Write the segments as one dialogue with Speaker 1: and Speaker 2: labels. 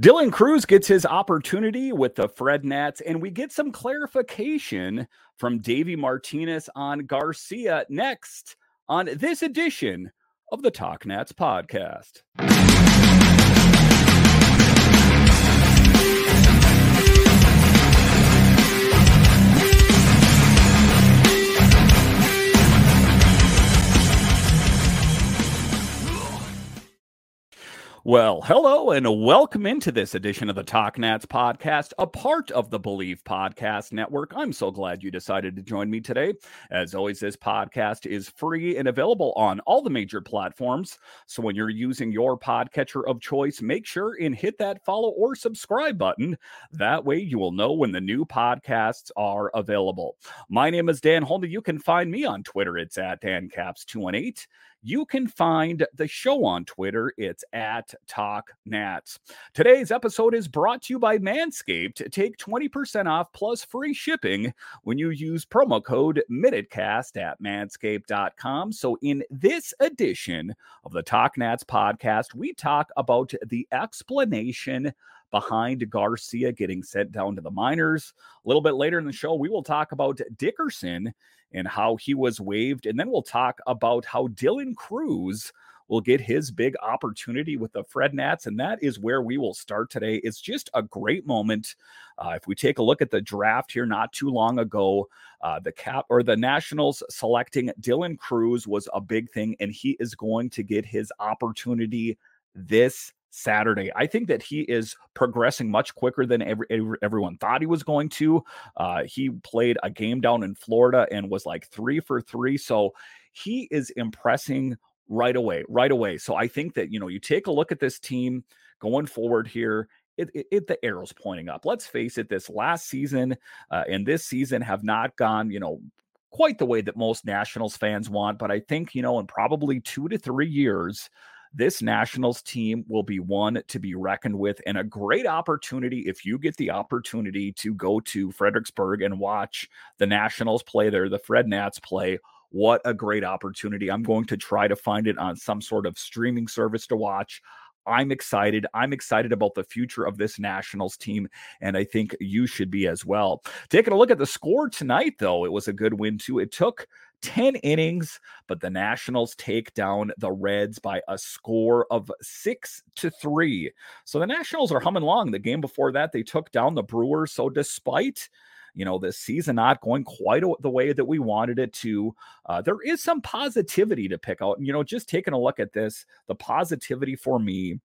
Speaker 1: Dylan Crews gets his opportunity with the Fred Nats, and we get some clarification from Davey Martinez on Garcia next on this edition of the Talk Nats podcast. Well, hello and welcome into this edition of the Talk Nats podcast, a part of the Bleav Podcast Network. I'm so glad you decided to join me today. As always, this podcast is free and available on all the major platforms. So when you're using your podcatcher of choice, make sure and hit that follow or subscribe button. That way you will know when the new podcasts are available. My name is Dan Holden. You can find me on Twitter. It's at DanCaps218 you can find the show on Twitter. It's at Talk Nats. Today's episode is brought to you by Manscaped. Take 20% off plus free shipping when you use promo code MINUTECAST at manscaped.com. So, in this edition of the Talk Nats podcast, we talk about the explanation behind Garcia getting sent down to the minors. A little bit later in the show, we will talk about Dickerson and how he was waived. And then we'll talk about how Dylan Crews will get his big opportunity with the Fred Nats. And that is where we will start today. It's just a great moment. Uh, if we take a look at the draft here not too long ago, uh, the cap or the Nationals selecting Dylan Crews was a big thing, and he is going to get his opportunity this Saturday. I think that he is progressing much quicker than every, every, everyone thought he was going to. Uh, he played a game down in Florida and was like three for three. So he is impressing right away, right away. So I think that, you know, you take a look at this team going forward here. It, it, it, the arrow's pointing up. Let's face it, this last season uh, and this season have not gone, you know, quite the way that most Nationals fans want. But I think, you know, in probably two to three years, this Nationals team will be one to be reckoned with and a great opportunity if you get the opportunity to go to Fredericksburg and watch the Nationals play there, the Fred Nats play. What a great opportunity. I'm going to try to find it on some sort of streaming service to watch. I'm excited. I'm excited about the future of this Nationals team, and I think you should be as well. Taking a look at the score tonight, though, it was a good win, too. It took 10 innings, but the Nationals take down the Reds by a score of six to three. So the Nationals are humming along. The game before that, they took down the Brewers. So despite you know, this season not going quite the way that we wanted it to. Uh, there is some positivity to pick out. You know, just taking a look at this, the positivity for me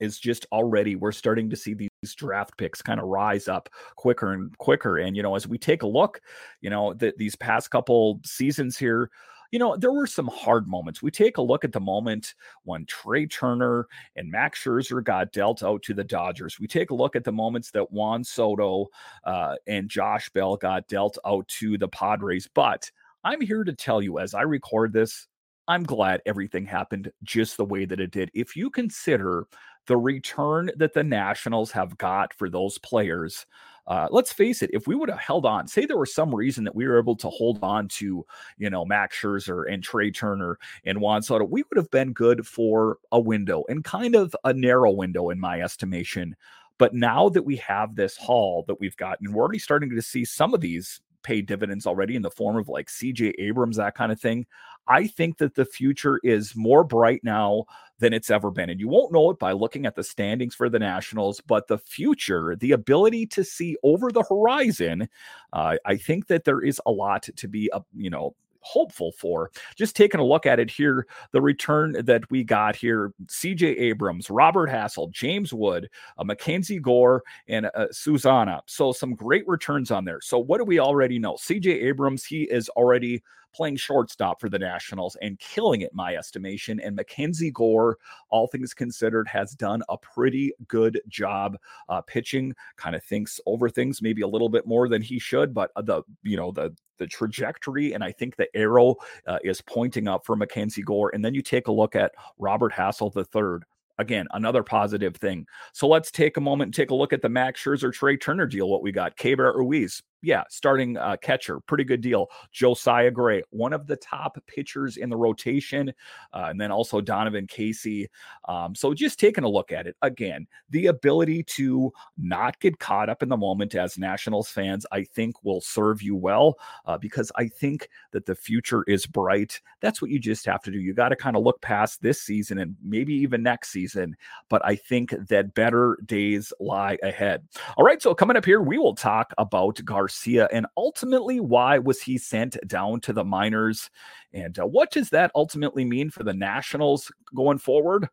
Speaker 1: is just already we're starting to see these draft picks kind of rise up quicker and quicker. And you know, as we take a look, you know, that these past couple seasons here, you know, there were some hard moments. We take a look at the moment when Trea Turner and Max Scherzer got dealt out to the Dodgers. We take a look at the moments that Juan Soto uh, and Josh Bell got dealt out to the Padres. But I'm here to tell you, as I record this, I'm glad everything happened just the way that it did. If you consider the return that the Nationals have got for those players, uh, let's face it, if we would have held on, say there was some reason that we were able to hold on to, you know, Max Scherzer and Trea Turner and Juan Soto, we would have been good for a window and kind of a narrow window in my estimation. But now that we have this haul that we've gotten, we're already starting to see some of these pay dividends already in the form of like CJ Abrams, that kind of thing. I think that the future is more bright now than it's ever been. And you won't know it by looking at the standings for the Nationals, but the future, the ability to see over the horizon, uh, I think that there is a lot to be, uh, you know, hopeful for. Just taking a look at it here, the return that we got here CJ Abrams, Robert Hassell, James Wood, uh, Mackenzie Gore, and uh, Susana. So some great returns on there. So what do we already know? CJ Abrams, he is already playing shortstop for the Nationals and killing it, my estimation. And Mackenzie Gore, all things considered, has done a pretty good job uh, pitching. Kind of thinks over things maybe a little bit more than he should, but uh, the you know the the trajectory and I think the arrow uh, is pointing up for Mackenzie Gore. And then you take a look at Robert Hassell the third. Again, another positive thing. So let's take a moment and take a look at the Max Scherzer Trea Turner deal. What we got, Keibert Ruiz, yeah, starting uh, catcher, pretty good deal. Josiah Gray, one of the top pitchers in the rotation, uh, and then also Donovan Casey. Um, so just taking a look at it again, the ability to not get caught up in the moment as Nationals fans, I think will serve you well uh, because I think that the future is bright. That's what you just have to do. You got to kind of look past this season and maybe even next season, but I think that better days lie ahead. All right, so coming up here, we will talk about Garcia. Garcia, and ultimately, why was he sent down to the minors? And uh, what does that ultimately mean for the Nationals going forward?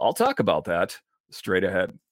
Speaker 1: I'll talk about that straight ahead.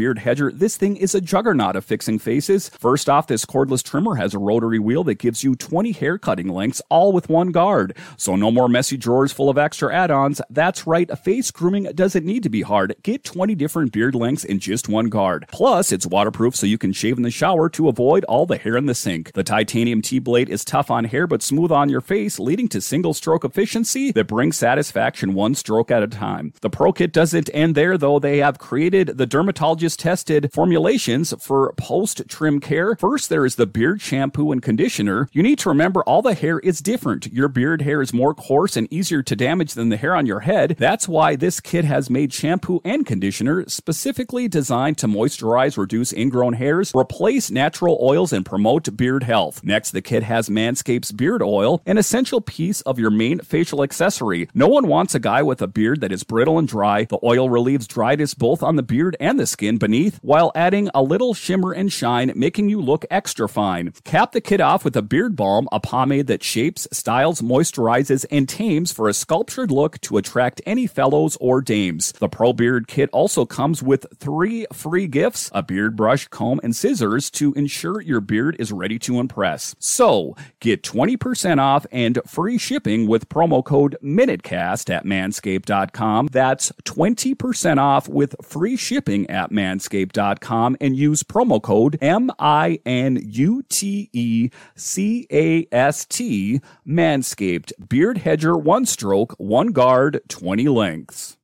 Speaker 1: beard hedger, this thing is a juggernaut of fixing faces. First off, this cordless trimmer has a rotary wheel that gives you 20 hair cutting lengths, all with one guard. So no more messy drawers full of extra add-ons. That's right, face grooming doesn't need to be hard. Get 20 different beard lengths in just one guard. Plus, it's waterproof so you can shave in the shower to avoid all the hair in the sink. The titanium T-blade is tough on hair but smooth on your face, leading to single stroke efficiency that brings satisfaction one stroke at a time. The Pro Kit doesn't end there though. They have created the dermatologist tested formulations for post trim care. First, there is the beard shampoo and conditioner. You need to remember all the hair is different. Your beard hair is more coarse and easier to damage than the hair on your head. That's why this kit has made shampoo and conditioner specifically designed to moisturize, reduce ingrown hairs, replace natural oils, and promote beard health. Next, the kit has Manscapes beard oil, an essential piece of your main facial accessory. No one wants a guy with a beard that is brittle and dry. The oil relieves dryness both on the beard and the skin beneath while adding a little shimmer and shine, making you look extra fine. Cap the kit off with a beard balm, a pomade that shapes, styles, moisturizes, and tames for a sculptured look to attract any fellows or dames. The Pro Beard Kit also comes with three free gifts a beard brush, comb, and scissors to ensure your beard is ready to impress. So, get 20% off and free shipping with promo code MINUTECAST at manscaped.com. That's 20% off with free shipping at manscaped manscaped.com and use promo code M I N U T E C A S T Manscaped Beard Hedger one stroke, one guard, 20 lengths.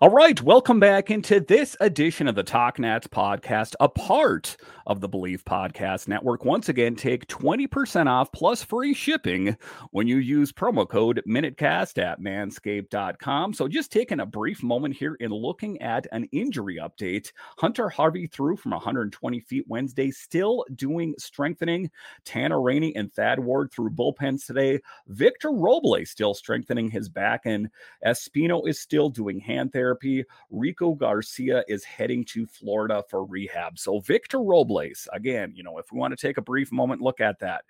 Speaker 1: All right, welcome back into this edition of the Talk Nats podcast, a part of the Bleav Podcast Network. Once again, take 20% off plus free shipping when you use promo code MINUTECAST at manscaped.com. So, just taking a brief moment here in looking at an injury update. Hunter Harvey threw from 120 feet Wednesday, still doing strengthening. Tanner Rainey and Thad Ward threw bullpens today. Victor Robles still strengthening his back, and Espino is still doing hand therapy. Rico Garcia is heading to Florida for rehab. So, Victor Robles. Again, you know, if we want to take a brief moment, look at that.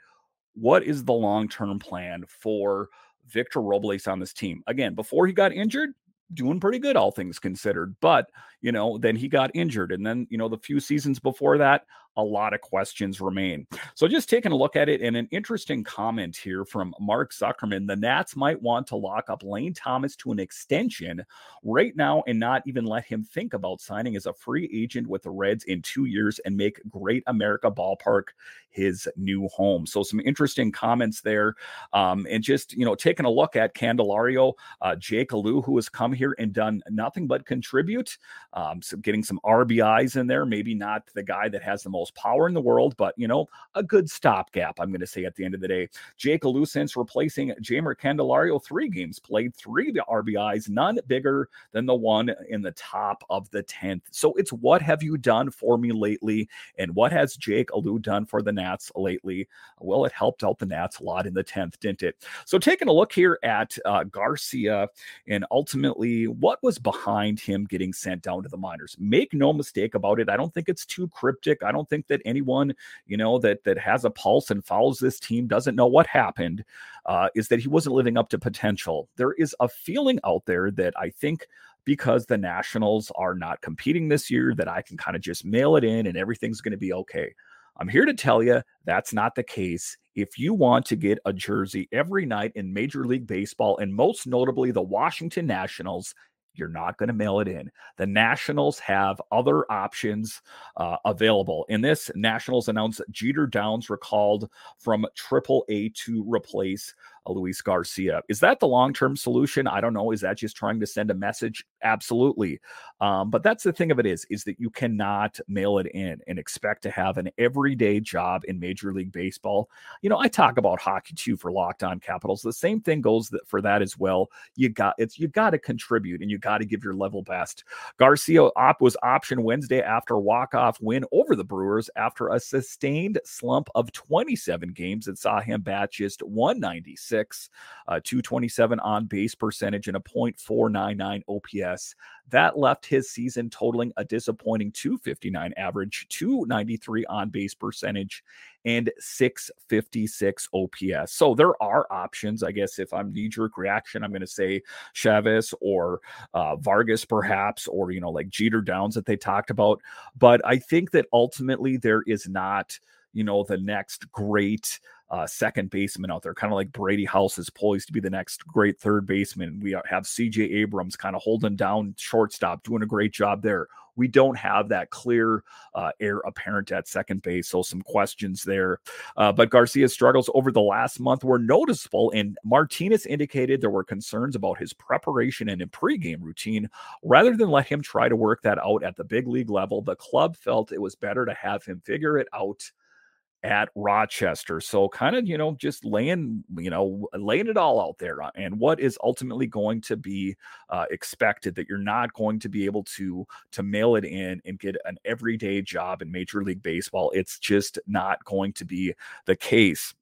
Speaker 1: What is the long term plan for Victor Robles on this team? Again, before he got injured, doing pretty good, all things considered. But, you know, then he got injured. And then, you know, the few seasons before that, a lot of questions remain. So, just taking a look at it, and an interesting comment here from Mark Zuckerman the Nats might want to lock up Lane Thomas to an extension right now and not even let him think about signing as a free agent with the Reds in two years and make Great America Ballpark his new home. So, some interesting comments there. Um, and just, you know, taking a look at Candelario, uh, Jake Alu, who has come here and done nothing but contribute, um, so getting some RBIs in there, maybe not the guy that has the most power in the world, but you know, a good stopgap, I'm going to say at the end of the day. Jake Alu since replacing Jeimer Candelario, three games played, three RBIs, none bigger than the one in the top of the 10th. So it's what have you done for me lately? And what has Jake Alu done for the Nats lately? Well, it helped out the Nats a lot in the 10th, didn't it? So taking a look here at uh, Garcia and ultimately what was behind him getting sent down to the minors. Make no mistake about it. I don't think it's too cryptic. I don't think that anyone, you know, that that has a pulse and follows this team doesn't know what happened. Uh, is that he wasn't living up to potential. There is a feeling out there that I think because the Nationals are not competing this year, that I can kind of just mail it in and everything's going to be okay. I'm here to tell you that's not the case. If you want to get a jersey every night in Major League Baseball, and most notably the Washington Nationals, you're not going to mail it in. The Nationals have other options uh, available. In this, Nationals announced Jeter Downs recalled from Triple A to replace Luis Garcia. Is that the long term solution? I don't know. Is that just trying to send a message? Absolutely. Um, but that's the thing of it is, is that you cannot mail it in and expect to have an everyday job in Major League Baseball. You know, I talk about hockey too for Locked On Capitals. The same thing goes for that as well. You got it's you got to contribute and you got to give your level best. Garcia op was option Wednesday after walk off win over the Brewers after a sustained slump of 27 games that saw him bat just 196 six, uh, 227 on base percentage, and a 0.499 OPS. That left his season totaling a disappointing 259 average, 293 on base percentage, and 656 OPS. So there are options. I guess if I'm knee jerk reaction, I'm going to say Chavez or uh, Vargas, perhaps, or, you know, like Jeter Downs that they talked about. But I think that ultimately there is not, you know, the next great uh, second baseman out there, kind of like Brady House is poised to be the next great third baseman. We have CJ Abrams kind of holding down shortstop, doing a great job there. We don't have that clear uh, heir apparent at second base, so some questions there. Uh, but Garcia's struggles over the last month were noticeable, and Martinez indicated there were concerns about his preparation and pregame routine. Rather than let him try to work that out at the big league level, the club felt it was better to have him figure it out at Rochester. So kind of, you know, just laying, you know, laying it all out there uh, and what is ultimately going to be uh, expected that you're not going to be able to to mail it in and get an everyday job in Major League Baseball. It's just not going to be the case.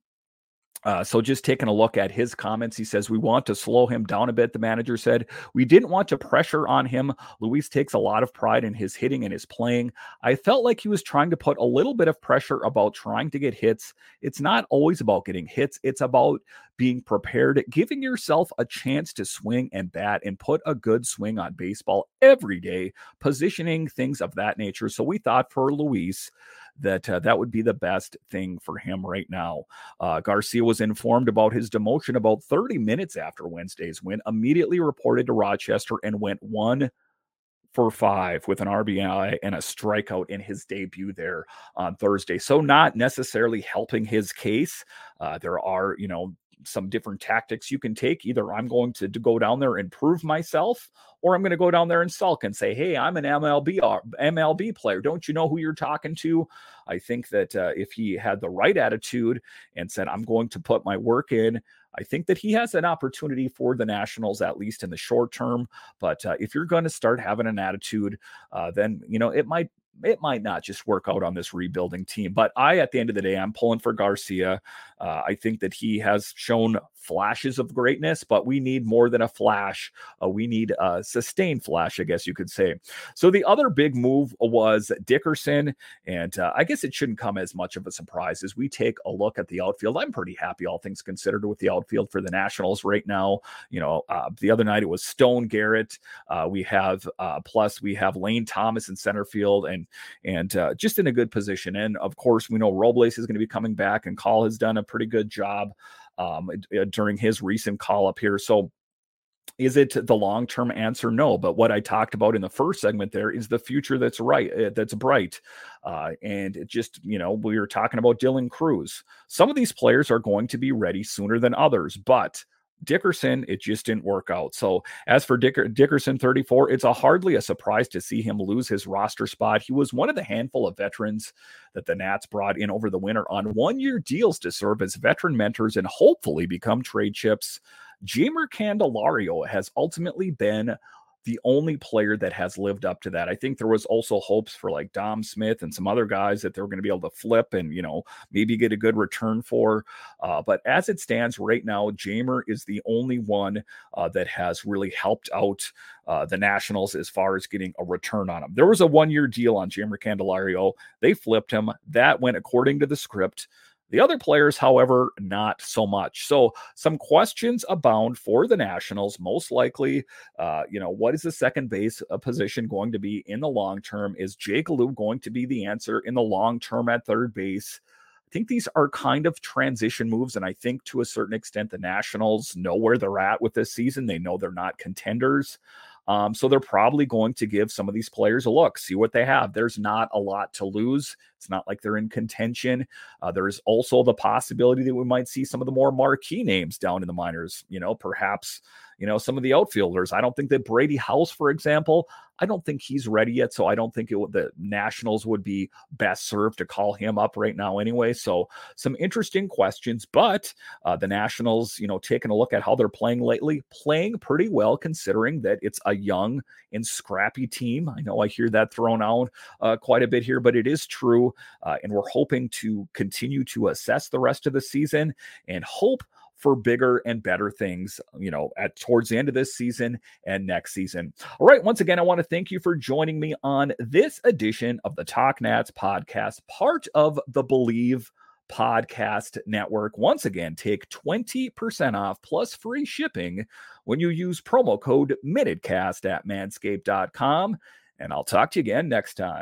Speaker 1: Uh, so just taking a look at his comments, he says, We want to slow him down a bit, the manager said. We didn't want to pressure on him. Luis takes a lot of pride in his hitting and his playing. I felt like he was trying to put a little bit of pressure about trying to get hits. It's not always about getting hits, it's about being prepared, giving yourself a chance to swing and bat and put a good swing on baseball every day, positioning things of that nature. So we thought for Luis, that uh, that would be the best thing for him right now. Uh, Garcia was informed about his demotion about 30 minutes after Wednesday's win, immediately reported to Rochester and went one for five with an RBI and a strikeout in his debut there on Thursday. So, not necessarily helping his case. Uh, there are, you know, some different tactics you can take. Either I'm going to, go down there and prove myself, or I'm going to go down there and sulk and say, "Hey, I'm an MLB MLB player. Don't you know who you're talking to?" I think that uh, if he had the right attitude and said, "I'm going to put my work in," I think that he has an opportunity for the Nationals, at least in the short term. But uh, if you're going to start having an attitude, uh, then you know it might it might not just work out on this rebuilding team. But I, at the end of the day, I'm pulling for Garcia. Uh, I think that he has shown flashes of greatness, but we need more than a flash. Uh, we need a sustained flash, I guess you could say. So the other big move was Dickerson, and uh, I guess it shouldn't come as much of a surprise as we take a look at the outfield. I'm pretty happy, all things considered, with the outfield for the Nationals right now. You know, uh, the other night it was Stone Garrett. Uh, we have uh, plus we have Lane Thomas in center field, and and uh, just in a good position. And of course, we know Robles is going to be coming back, and Call has done a pretty good job um, uh, during his recent call up here. So is it the long term answer? No. But what I talked about in the first segment there is the future that's right, uh, that's bright. Uh, and it just, you know, we were talking about Dylan Crews. Some of these players are going to be ready sooner than others, but Dickerson, it just didn't work out. So as for Dicker, Dickerson 34, it's a hardly a surprise to see him lose his roster spot. He was one of the handful of veterans that the Nats brought in over the winter on one-year deals to serve as veteran mentors and hopefully become trade chips. Jeimer Candelario has ultimately been the only player that has lived up to that. I think there was also hopes for like Dom Smith and some other guys that they were going to be able to flip and you know maybe get a good return for. Uh, but as it stands right now, Jeimer is the only one uh, that has really helped out uh, the Nationals as far as getting a return on him. There was a one year deal on Jeimer Candelario. They flipped him. That went according to the script The other players, however, not so much. So, some questions abound for the Nationals. Most likely, uh, you know, what is the second base uh, position going to be in the long term? Is Jake Alu going to be the answer in the long term at third base? I think these are kind of transition moves. And I think to a certain extent, the Nationals know where they're at with this season. They know they're not contenders. Um, so they're probably going to give some of these players a look, see what they have. There's not a lot to lose. It's not like they're in contention. Uh, there's also the possibility that we might see some of the more marquee names down in the minors. You know, perhaps you know some of the outfielders. I don't think that Brady House, for example, I don't think he's ready yet. So I don't think it, the Nationals would be best served to call him up right now anyway. So some interesting questions, but uh, the Nationals, you know, taking a look at how they're playing lately, playing pretty well considering that it's a young and scrappy team. I know I hear that thrown out uh, quite a bit here, but it is true. Uh, and we're hoping to continue to assess the rest of the season and hope for bigger and better things, you know, at towards the end of this season and next season. All right. Once again, I want to thank you for joining me on this edition of the Talk Nats podcast, part of the Bleav podcast network. Once again, take 20% off plus free shipping when you use promo code MinuteCast at manscaped.com. And I'll talk to you again next time.